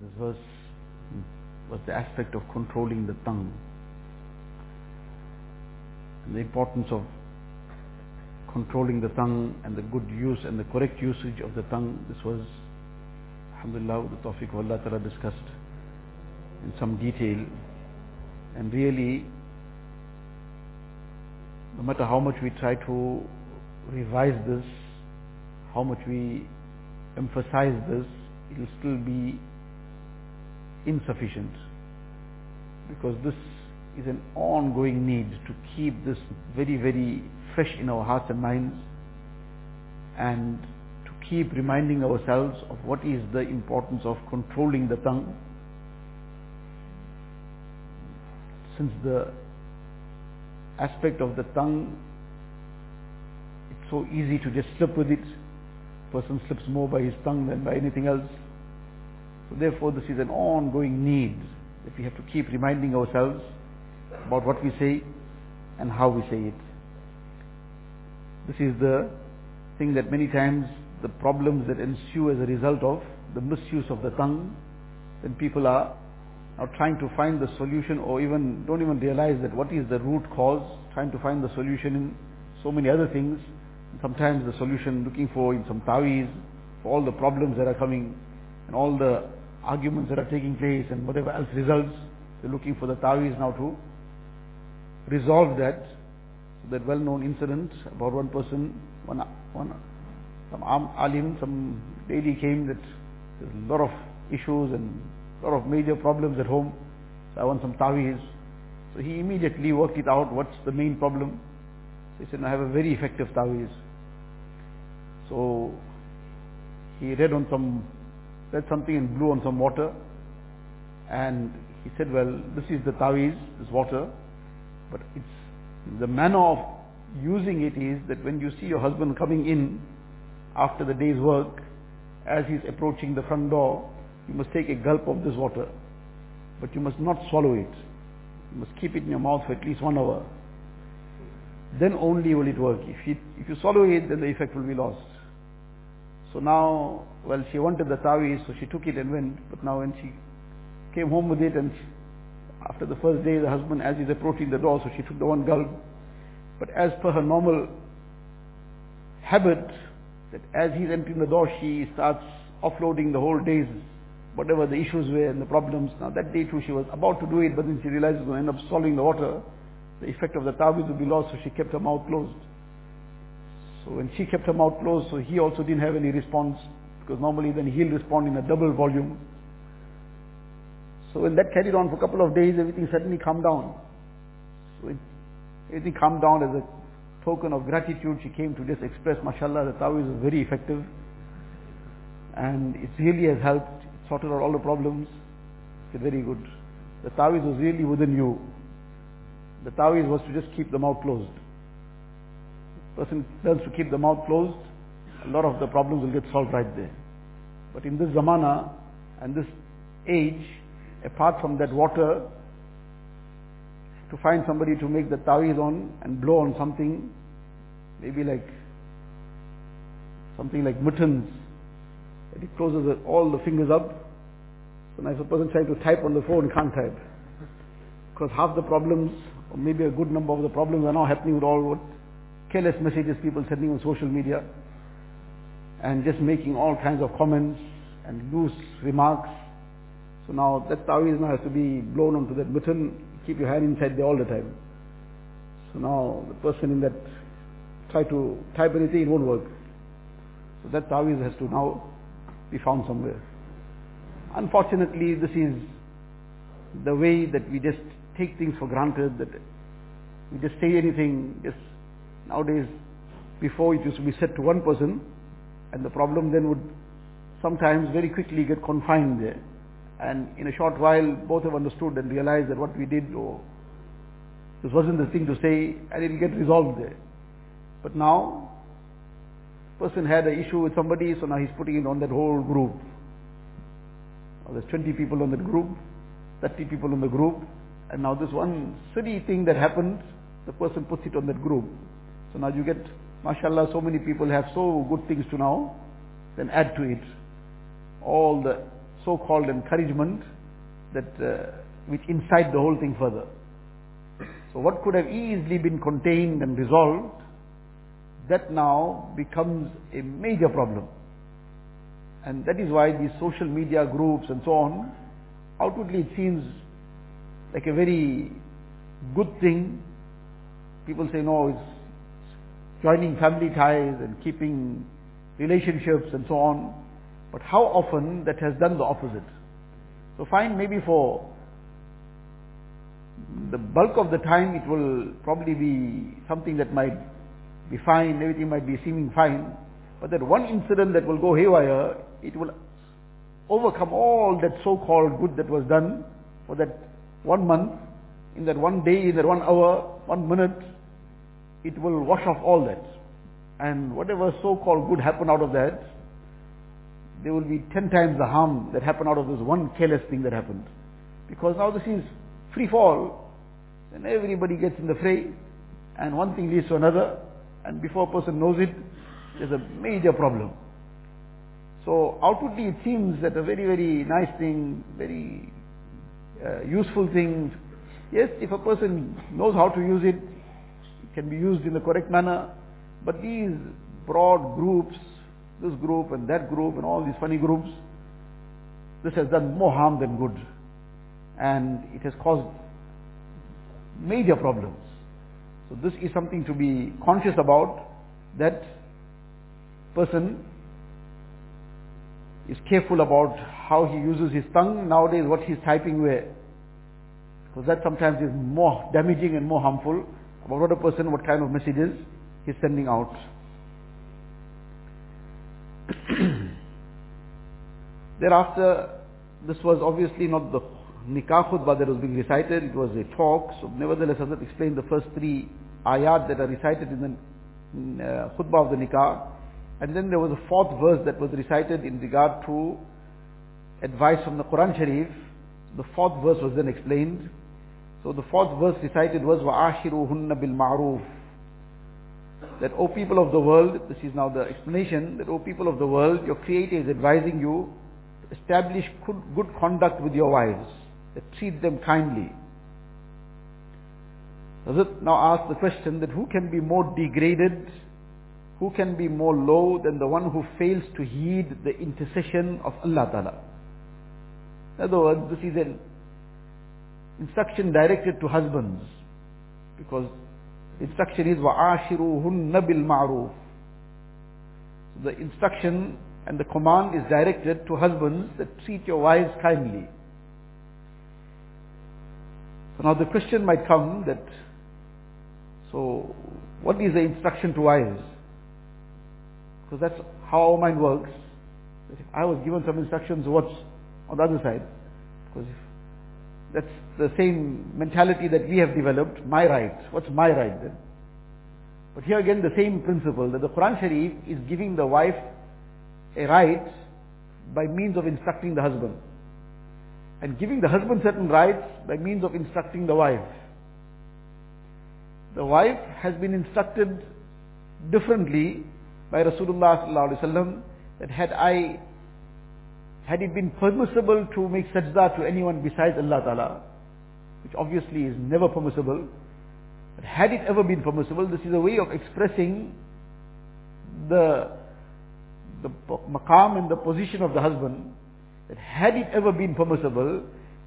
This verse was the aspect of controlling the tongue. And the importance of controlling the tongue and the good use and the correct usage of the tongue. This was, alhamdulillah, the tawfiq of Allah Ta'ala discussed in some detail. And really, no matter how much we try to revise this, how much we emphasize this, it will still be insufficient. Because this is an ongoing need to keep this very, very fresh in our hearts and minds and to keep reminding ourselves of what is the importance of controlling the tongue. Since the aspect of the tongue, it's so easy to just slip with it. Person slips more by his tongue than by anything else. So therefore this is an ongoing need that we have to keep reminding ourselves about what we say and how we say it. This is the thing that many times the problems that ensue as a result of the misuse of the tongue, then people are now trying to find the solution or even don't even realize that what is the root cause, trying to find the solution in so many other things. Sometimes the solution looking for in some taweez, for all the problems that are coming and all the arguments that are taking place and whatever else results, they're looking for the taweez now to resolve that. So that well-known incident about one person, one, one, some alim, some lady came that there's a lot of issues and a lot of major problems at home. So I want some taweez. So he immediately worked it out, what's the main problem. So he said, I have a very effective taweez. So he read on some, read something in blew on some water. And he said, well, this is the taweez, this water. But it's the manner of using it is that when you see your husband coming in after the day's work, as he's approaching the front door, you must take a gulp of this water. But you must not swallow it. You must keep it in your mouth for at least one hour. Then only will it work. If if you swallow it, then the effect will be lost. So now, well, she wanted the taweez, so she took it and went. But now when she came home with it and she, after the first day, the husband, as he's approaching the door, so she took the one gulp. But as per her normal habit, that as he's entering the door, she starts offloading the whole day's, whatever the issues were and the problems. Now that day too, she was about to do it, but then she realized was going to end up swallowing the water. The effect of the taweez would be lost, so she kept her mouth closed. So when she kept her mouth closed, so he also didn't have any response, because normally then he'll respond in a double volume. So when that carried on for a couple of days, everything suddenly calmed down. So it, everything calmed down as a token of gratitude. She came to just express, mashallah, the taweez is very effective. And it really has helped. It sorted out all the problems. It's very good. The taweez was really within you. The taweez was to just keep the mouth closed. Person learns to keep the mouth closed, a lot of the problems will get solved right there. But in this zamana and this age, apart from that water, to find somebody to make the taweez on and blow on something, maybe like something like mittens, it closes all the fingers up. So now if a person trying to type on the phone can't type. Because half the problems, or maybe a good number of the problems are now happening with all what careless messages people sending on social media and just making all kinds of comments and loose remarks. So now that taweez now has to be blown onto that mitten, keep your hand inside there all the time. So now the person in that try to type anything, it won't work. So that taweez has to now be found somewhere. Unfortunately, this is the way that we just take things for granted, that we just say anything, just nowadays, before it used to be said to one person, and the problem then would sometimes very quickly get confined there. And in a short while, both have understood and realized that what we did, or this wasn't the thing to say, and it'll get resolved there. But now, person had an issue with somebody, so now he's putting it on that whole group. Now there's 20 people on that group, 30 people on the group, and now this one silly thing that happened, the person puts it on that group. So now you get, mashallah, so many people have so good things to now, then add to it. All the so-called encouragement that uh, which incite the whole thing further. So what could have easily been contained and resolved, that now becomes a major problem. And that is why these social media groups and so on, outwardly it seems like a very good thing. People say, no, it's joining family ties and keeping relationships and so on. But how often that has done the opposite? So fine, maybe for the bulk of the time it will probably be something that might be fine, everything might be seeming fine. But that one incident that will go haywire, it will overcome all that so-called good that was done for that one month, in that one day, in that one hour, one minute, it will wash off all that. And whatever so-called good happened out of that, there will be ten times the harm that happened out of this one careless thing that happened. Because now this is free fall, then everybody gets in the fray, and one thing leads to another, and before a person knows it, there's a major problem. So outwardly it seems that a very, very nice thing, very uh, useful thing. Yes, if a person knows how to use it, it can be used in the correct manner. But these broad groups, this group and that group and all these funny groups, this has done more harm than good. And it has caused major problems. So this is something to be conscious about, that person is careful about how he uses his tongue nowadays, what he's typing where. Because that sometimes is more damaging and more harmful about what a person, what kind of messages he's sending out. Thereafter, this was obviously not the nikah khutbah that was being recited, it was a talk. So nevertheless, Hazrat explained the first three ayat that are recited in the uh, khutbah of the nikah. And then there was a fourth verse that was recited in regard to advice from the Quran Sharif. The fourth verse was then explained. So the fourth verse recited was وَآشِرُهُنَّ بِالْمَعْرُوفِ That, O people of the world, this is now the explanation, that, O people of the world, your Creator is advising you to establish good, good conduct with your wives, that treat them kindly. Hazrat now asked the question that who can be more degraded who can be more low than the one who fails to heed the intercession of Allah Ta'ala? In other words, this is an instruction directed to husbands. Because instruction is وَعَاشِرُهُنَّ بِالْمَعْرُوفِ so the instruction and the command is directed to husbands that treat your wives kindly. So now the question might come that, so what is the instruction to wives? Because that's how our mind works. If I was given some instructions, what's on the other side? Because if that's the same mentality that we have developed, my right. What's my right then? But here again the same principle, that the Quran Sharif is giving the wife a right by means of instructing the husband. And giving the husband certain rights by means of instructing the wife. The wife has been instructed differently by Rasulullah that had I, had it been permissible to make sajda to anyone besides Allah Ta'ala, which obviously is never permissible, but had it ever been permissible, this is a way of expressing the, the maqam and the position of the husband, that had it ever been permissible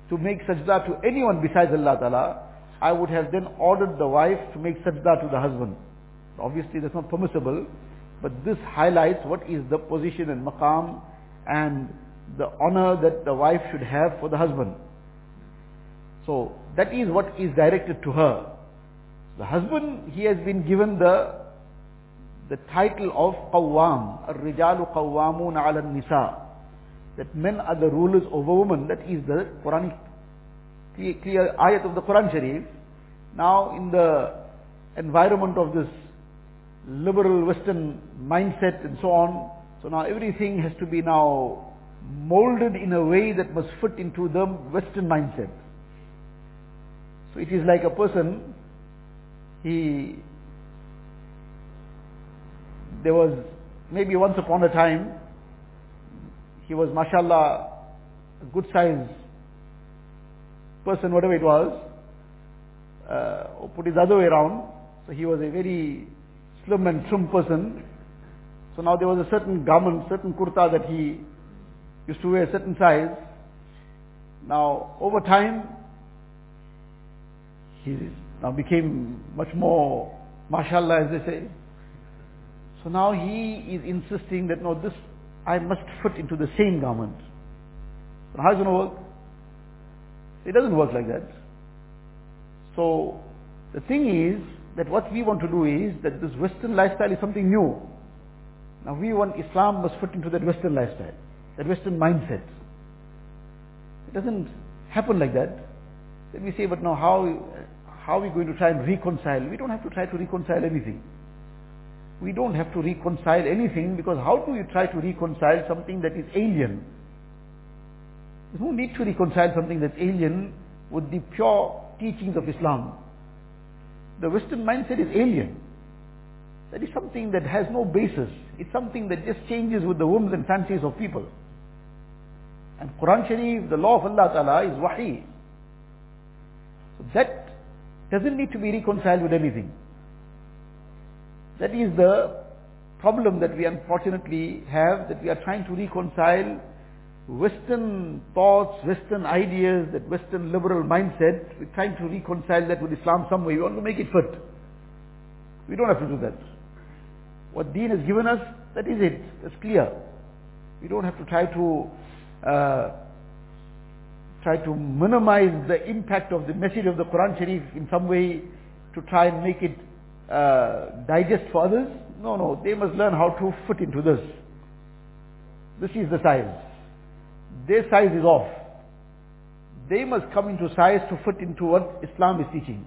to make sajda to anyone besides Allah Ta'ala, I would have then ordered the wife to make sajda to the husband. Obviously that's not permissible, but this highlights what is the position and maqam and the honor that the wife should have for the husband. So that is what is directed to her. The husband, he has been given the the title of Qawwam, Ar-Rijalu Qawwamun ala nisa That men are the rulers over women. That is the Quranic clear, clear ayat of the Quran Sharif. Now in the environment of this liberal Western mindset and so on. So now everything has to be now molded in a way that must fit into the Western mindset. So it is like a person, he, there was maybe once upon a time, he was mashallah a good size person, whatever it was, uh, or put it the other way around. So he was a very slim and trim person. So now there was a certain garment, certain kurta that he used to wear a certain size. Now, over time, he now became much more, mashallah as they say. So now he is insisting that no, this, I must fit into the same garment. So how is it going to work? It doesn't work like that. So the thing is that what we want to do is that this Western lifestyle is something new. Now we want Islam must fit into that Western lifestyle, that Western mindset. It doesn't happen like that. Then we say, but now how, how are we going to try and reconcile? We don't have to try to reconcile anything. We don't have to reconcile anything because how do you try to reconcile something that is alien? There's no need to reconcile something that's alien with the pure teachings of Islam. The Western mindset is alien. That is something that has no basis. It's something that just changes with the whims and fancies of people. And Quran Sharif, the law of Allah Ta'ala is wahi. So that doesn't need to be reconciled with anything. That is the problem that we unfortunately have, that we are trying to reconcile Western thoughts, Western ideas, that Western liberal mindset, we're trying to reconcile that with Islam some way. We want to make it fit. We don't have to do that. What Deen has given us, that is it. That's clear. We don't have to try to uh, try to minimize the impact of the message of the Quran Sharif in some way to try and make it uh, digest for others. No, no. They must learn how to fit into this. This is the size. Their size is off. They must come into size to fit into what Islam is teaching.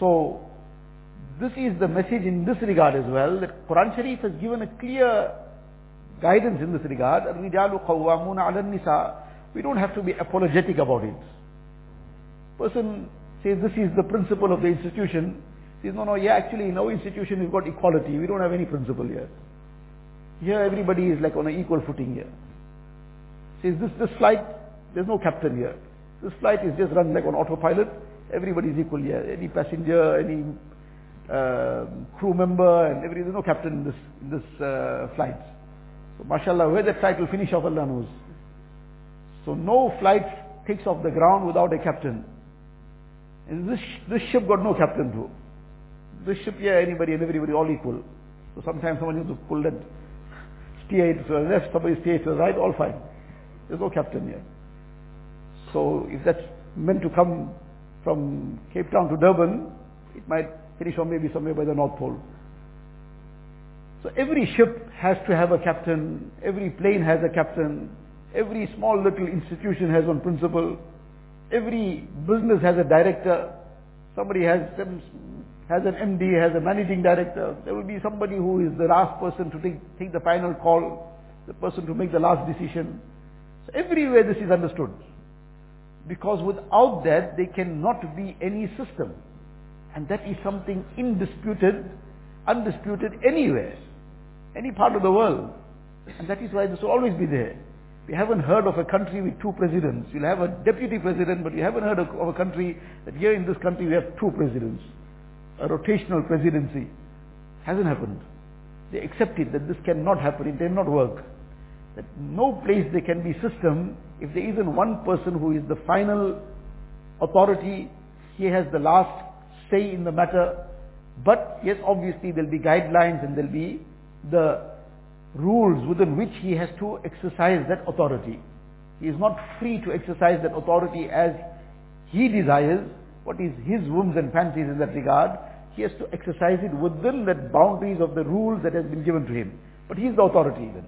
So, this is the message in this regard as well, that Quran Sharif has given a clear guidance in this regard. الرِّجَالُ قَوَّامُونَ عَلَى النِّسَاءِ we don't have to be apologetic about it. Person says this is the principle of the institution. Says, no, no, yeah, actually in our institution we've got equality. We don't have any principle here. Here everybody is like on an equal footing here. Says this, this flight, there's no captain here. This flight is just run like on autopilot. Everybody is equal here. Any passenger, any uh, crew member, and everybody, there's no captain in this, in this uh, flight. So mashallah, where that flight will finish off, Allah knows. So no flight takes off the ground without a captain. And this, this ship got no captain too. This ship, yeah, anybody and everybody all equal. So sometimes someone used to pull that, steer it to the left, somebody steer it to the right, all fine. There's no captain here. So if that's meant to come from Cape Town to Durban, it might finish on maybe somewhere by the North Pole. So every ship has to have a captain, every plane has a captain, every small little institution has one principal, every business has a director, somebody has some, has an MD, has a managing director, there will be somebody who is the last person to take, take the final call, the person to make the last decision. So everywhere this is understood. Because without that, there cannot be any system. And that is something indisputed, undisputed anywhere, any part of the world. And that is why this will always be there. We haven't heard of a country with two presidents. You'll have a deputy president, but you haven't heard of, a country that here in this country we have two presidents. A rotational presidency. Hasn't happened. They accepted that this cannot happen, it cannot work. That no place there can be system if there isn't one person who is the final authority, he has the last say in the matter. But yes, obviously there'll be guidelines and there'll be the rules within which he has to exercise that authority. He is not free to exercise that authority as he desires, what is his whims and fancies in that regard. He has to exercise it within the boundaries of the rules that has been given to him. But he is the authority then.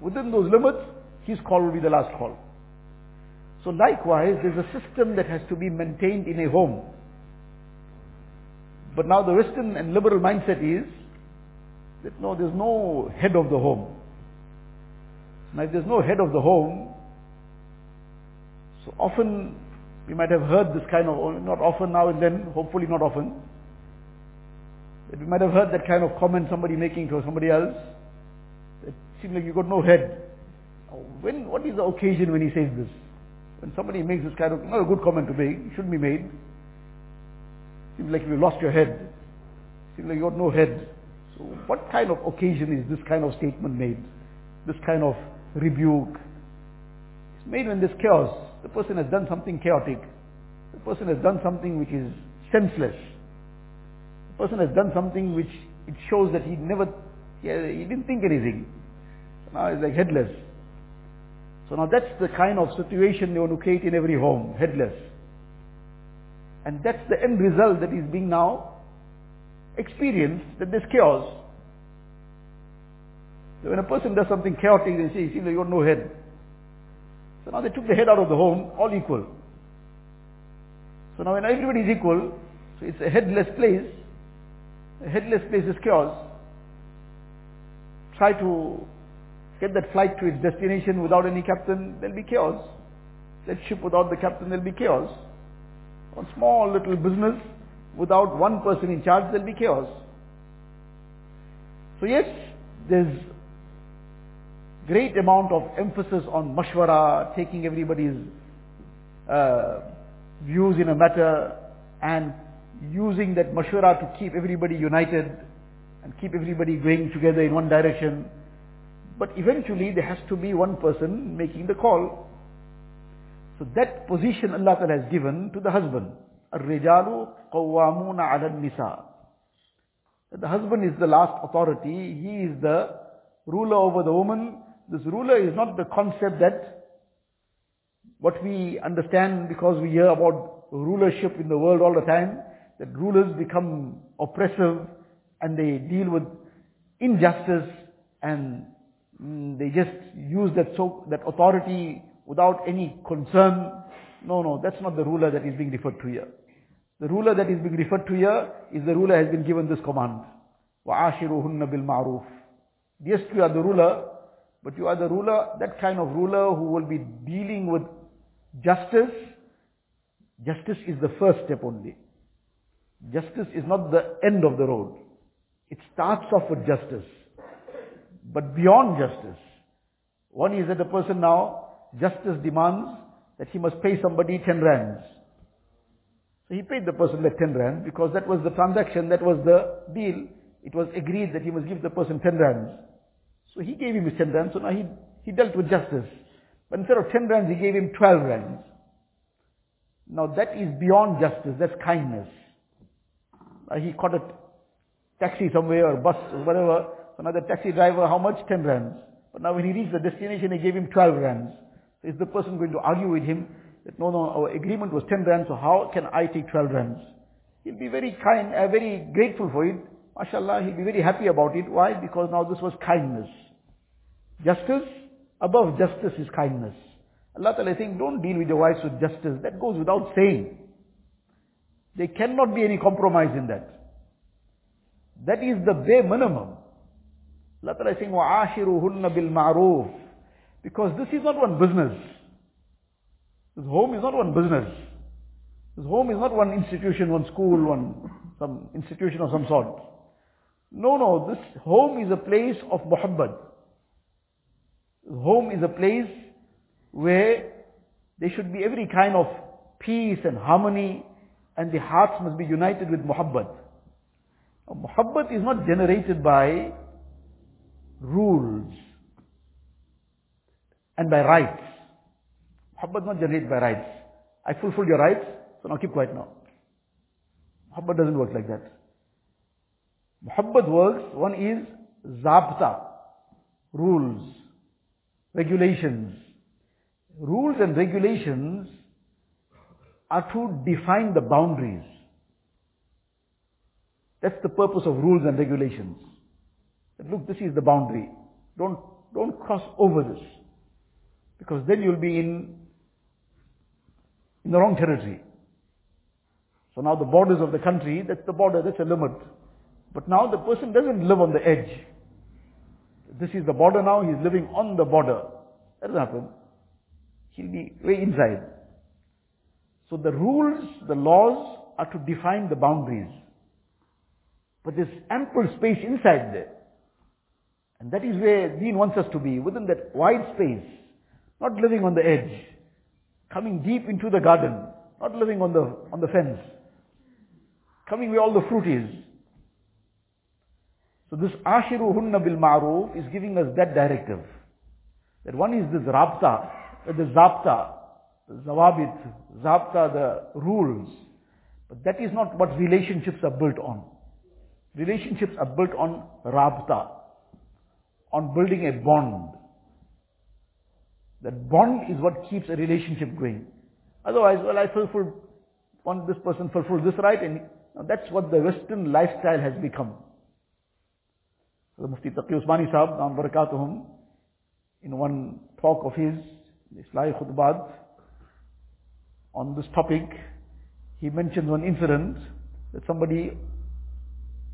Within those limits, his call will be the last call. So likewise, there's a system that has to be maintained in a home. But now the Western and liberal mindset is that no, there's no head of the home. Now if there's no head of the home, so often we might have heard this kind of, oh, not often now and then, hopefully not often, that we might have heard that kind of comment somebody making to somebody else. It seems like you got no head. when, what is the occasion when he says this? When somebody makes this kind of, not a good comment to make, it shouldn't be made. Seems like you've lost your head. Seems like you got no head. So what kind of occasion is this kind of statement made? This kind of rebuke? It's made when there's chaos. The person has done something chaotic. The person has done something which is senseless. The person has done something which it shows that he never, he, he didn't think anything. So now he's like headless. So now that's the kind of situation they want to create in every home, headless. And that's the end result that is being now experienced, that there's chaos. So when a person does something chaotic, they say, you see, you got no head. So now they took the head out of the home, all equal. So now when everybody is equal, so it's a headless place. A headless place is chaos. Try to get that flight to its destination without any captain, there'll be chaos. That ship without the captain, there'll be chaos. On small little business, without one person in charge, there'll be chaos. So yes, there's great amount of emphasis on mashwara, taking everybody's uh, views in a matter and using that mashwara to keep everybody united and keep everybody going together in one direction. But eventually there has to be one person making the call. So that position Allah has given to the husband. الرجال قوامون على النساء. The husband is the last authority. He is the ruler over the woman. This ruler is not the concept that what we understand because we hear about rulership in the world all the time, that rulers become oppressive and they deal with injustice and mm, they just use that so that authority without any concern. No, no, that's not the ruler that is being referred to here. The ruler that is being referred to here is the ruler has been given this command. وَعَاشِرُهُنَّ بِالْمَعْرُوفِ Yes, you are the ruler, but you are the ruler, that kind of ruler who will be dealing with justice. Justice is the first step only. Justice is not the end of the road. It starts off with justice. But beyond justice, one is that a person now, justice demands that he must pay somebody 10 rands. He paid the person that 10 rands because that was the transaction, that was the deal. It was agreed that he must give the person 10 rands. So he gave him his 10 rands, so now he, he dealt with justice. But instead of 10 rands, he gave him 12 rands. Now that is beyond justice, that's kindness. Uh, he caught a taxi somewhere or bus or whatever. So now the taxi driver, how much? 10 rands. But now when he reached the destination, he gave him 12 rands. So is the person going to argue with him that no, no, our agreement was 10 rands, so how can I take 12 rands? He'll be very kind, uh, very grateful for it. MashaAllah, he'll be very happy about it. Why? Because now this was kindness. Justice, above justice is kindness. Allah Ta'ala is saying, don't deal with your wives with justice. That goes without saying. There cannot be any compromise in that. That is the bare minimum. Allah Ta'ala is saying, وَعَاشِرُهُنَّ بِالْمَعْرُوفِ Because this is not one business. This home is not one business. This home is not one institution, one school, one some institution of some sort. No, no, this home is a place of muhabbat. Home is a place where there should be every kind of peace and harmony and the hearts must be united with muhabbat. Muhabbat is not generated by rules and by rights. Muhabbat is not generated by rights. I fulfilled your rights, so now keep quiet now. Muhabbat doesn't work like that. Muhabbat works, one is zabta, rules, regulations. Rules and regulations are to define the boundaries. That's the purpose of rules and regulations. Look, this is the boundary. Don't, don't cross over this. Because then you'll be in, in the wrong territory. So now the borders of the country, that's the border, that's a limit. But now the person doesn't live on the edge. This is the border now, he's living on the border. That doesn't happen. He'll be way inside. So the rules, the laws are to define the boundaries. But there's ample space inside there. And that is where Deen wants us to be, within that wide space. Not living on the edge. Coming deep into the garden. Not living on the, on the fence. Coming where all the fruit is. So this ashiruhunna bil ma'ruf is giving us that directive. That one is this rabta, the zapta, the zawabit, zapta, the rules. But that is not what relationships are built on. Relationships are built on rabta, on building a bond. That bond is what keeps a relationship going. Otherwise, well, I fulfill, want this person fulfill this right, and that's what the Western lifestyle has become. So Mufti Taqi Usmani Sahib, Nam Barakatuhum, in one talk of his, Islahi Khutbat, on this topic, he mentions one incident that somebody,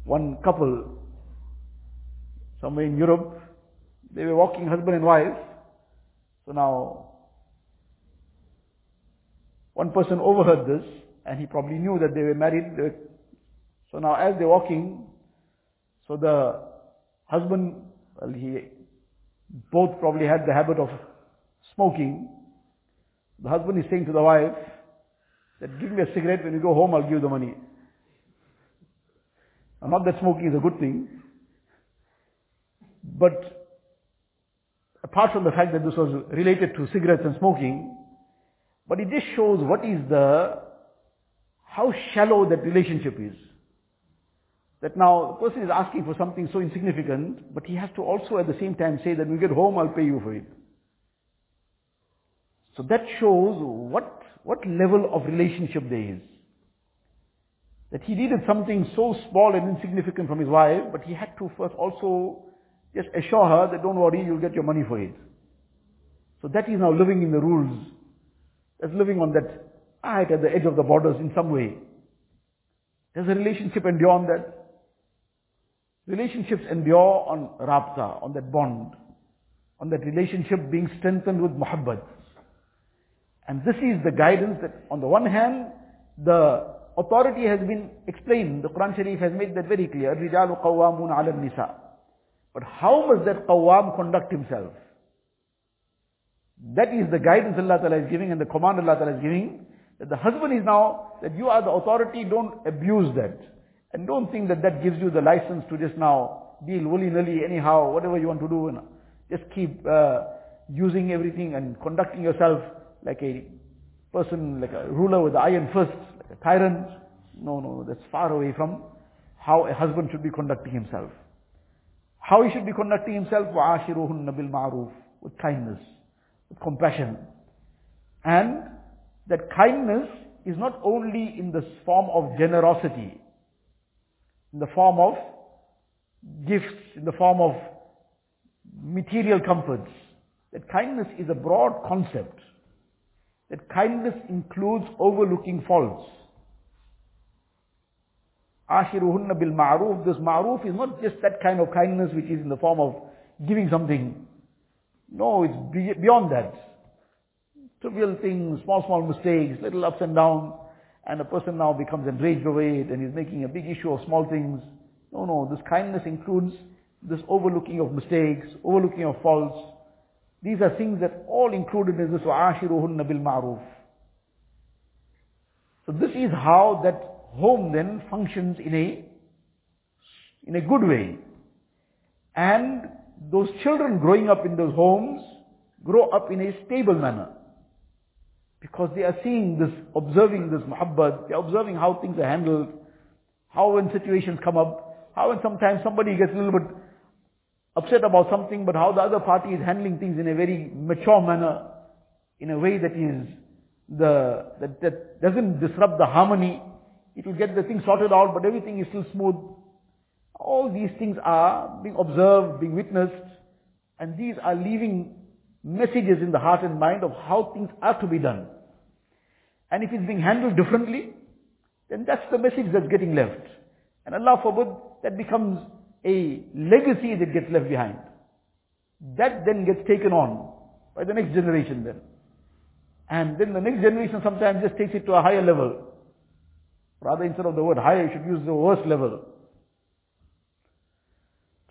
one couple, somewhere in Europe, they were walking husband and wife. So now, one person overheard this, and he probably knew that they were married. So now as they're walking, so the husband, well, he, both probably had the habit of smoking. The husband is saying to the wife, that give me a cigarette, when you go home I'll give you the money. Now, not that smoking is a good thing, but apart from the fact that this was related to cigarettes and smoking, but it just shows what is the, how shallow that relationship is. That now, the person is asking for something so insignificant, but he has to also at the same time say that when you get home, I'll pay you for it. So that shows what, what level of relationship there is. That he needed something so small and insignificant from his wife, but he had to first also just assure her that don't worry, you'll get your money for it. So that is now living in the rules. That's living on that, right at the edge of the borders in some way. Does a relationship endure on that? Relationships endure on rabta, on that bond, on that relationship being strengthened with muhabbat. And this is the guidance that on the one hand, the authority has been explained. The Quran Sharif has made that very clear. الرِّجَالُ قَوَّامُونَ عَلَى النِّسَاءِ But how must that qawwam conduct himself? That is the guidance Allah Ta'ala is giving and the command Allah Ta'ala is giving. That the husband is now, that you are the authority, don't abuse that. And don't think that that gives you the license to just now deal willy-nilly anyhow, whatever you want to do. And just keep uh, using everything and conducting yourself like a person, like a ruler with iron fist, like a tyrant. No, no, that's far away from how a husband should be conducting himself. How he should be conducting himself? وَعَاشِرُهُنَّ بِالْمَعْرُوفِ With kindness, with compassion. And that kindness is not only in the form of generosity, in the form of gifts, in the form of material comforts. That kindness is a broad concept. That kindness includes overlooking faults. Ashiruhunna bil ma'ruf. This ma'ruf is not just that kind of kindness which is in the form of giving something. No, it's beyond that. Trivial things, small, small mistakes, little ups and downs, and a person now becomes enraged over it and is making a big issue of small things. No, no, this kindness includes this overlooking of mistakes, overlooking of faults. These are things that all included in this وَعَاشِرُهُنَّ بِالْمَعْرُوفِ So this is how that home then functions in a, in a good way. And those children growing up in those homes grow up in a stable manner. Because they are seeing this, observing this muhabbat, they are observing how things are handled, how when situations come up, how when sometimes somebody gets a little bit upset about something, but how the other party is handling things in a very mature manner, in a way that is the, that, that doesn't disrupt the harmony. It will get the thing sorted out, but everything is still smooth. All these things are being observed, being witnessed, and these are leaving messages in the heart and mind of how things are to be done. And if it's being handled differently, then that's the message that's getting left. And Allah forbid, that becomes a legacy that gets left behind. That then gets taken on by the next generation then. And then the next generation sometimes just takes it to a higher level. Rather instead of the word higher, you should use the worst level.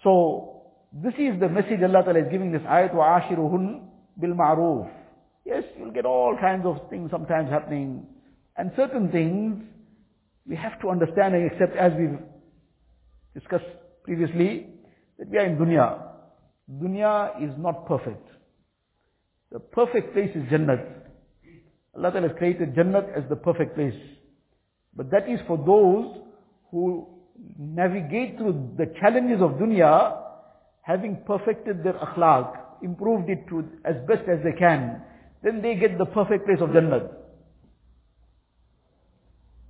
So, this is the message Allah Ta'ala is giving this ayat, وَعَاشِرُهُنْ بِالْمَعْرُوفِ Yes, you'll get all kinds of things sometimes happening. And certain things we have to understand and accept as we've discussed previously, that we are in dunya. Dunya is not perfect. The perfect place is Jannat. Allah Ta'ala has created Jannat as the perfect place. But that is for those who navigate through the challenges of dunya, having perfected their akhlaq, improved it to as best as they can, then they get the perfect place of Jannah.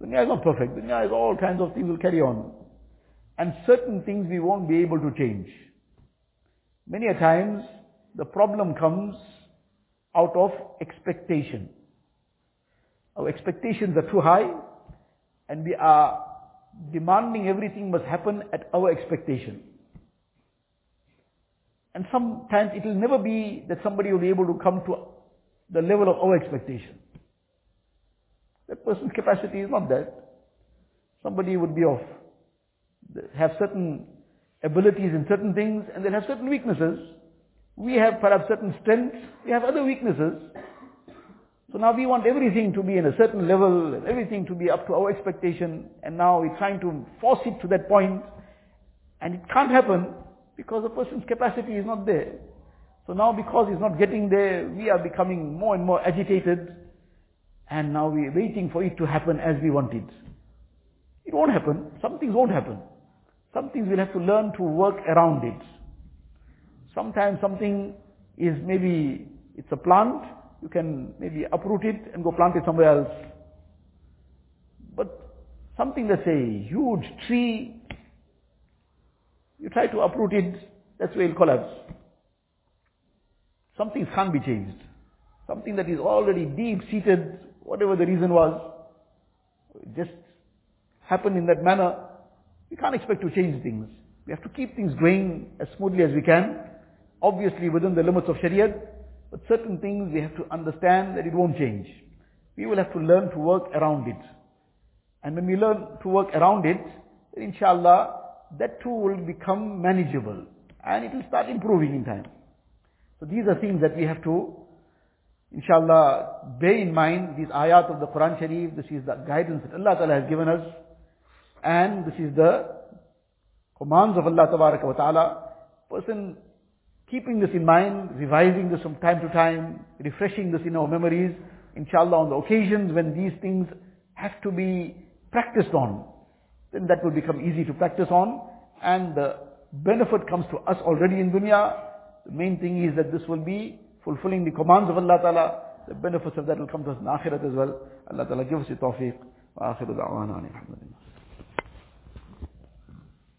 Dunya is not perfect. Dunya is all kinds of things will carry on. And certain things we won't be able to change. Many a times, the problem comes out of expectation. Our expectations are too high, and we are demanding everything must happen at our expectation. And sometimes it will never be that somebody will be able to come to the level of our expectation. That person's capacity is not that. Somebody would be of, have certain abilities in certain things, and they'll have certain weaknesses. We have perhaps certain strengths, we have other weaknesses. So now we want everything to be in a certain level, and everything to be up to our expectation, and now we're trying to force it to that point, and it can't happen because the person's capacity is not there. So now because he's not getting there, we are becoming more and more agitated, and now we're waiting for it to happen as we want it. It won't happen. Some things won't happen. Some things we'll have to learn to work around it. Sometimes something is maybe, it's a plant, you can maybe uproot it and go plant it somewhere else. But something that's a huge tree, you try to uproot it, that's where it'll collapse. Can't be changed. Something that is already deep seated, whatever the reason was, just happened in that manner. We can't expect to change things. We have to keep things going as smoothly as we can, obviously within the limits of Shariah, but certain things we have to understand that it won't change. We will have to learn to work around it. And when we learn to work around it, then inshallah, that too will become manageable. And it will start improving in time. So these are things that we have to, inshallah, bear in mind. These ayat of the Quran Sharif, this is the guidance that Allah Ta'ala has given us. And this is the commands of Allah Ta'ala. Person keeping this in mind, revising this from time to time, refreshing this in our memories, inshallah on the occasions when these things have to be practiced on, then that will become easy to practice on, and the benefit comes to us already in dunya. The main thing is that this will be fulfilling the commands of Allah Ta'ala. The benefits of that will come to us in akhirat as well. Allah Ta'ala give us the tawfiq. وآخر دعوانا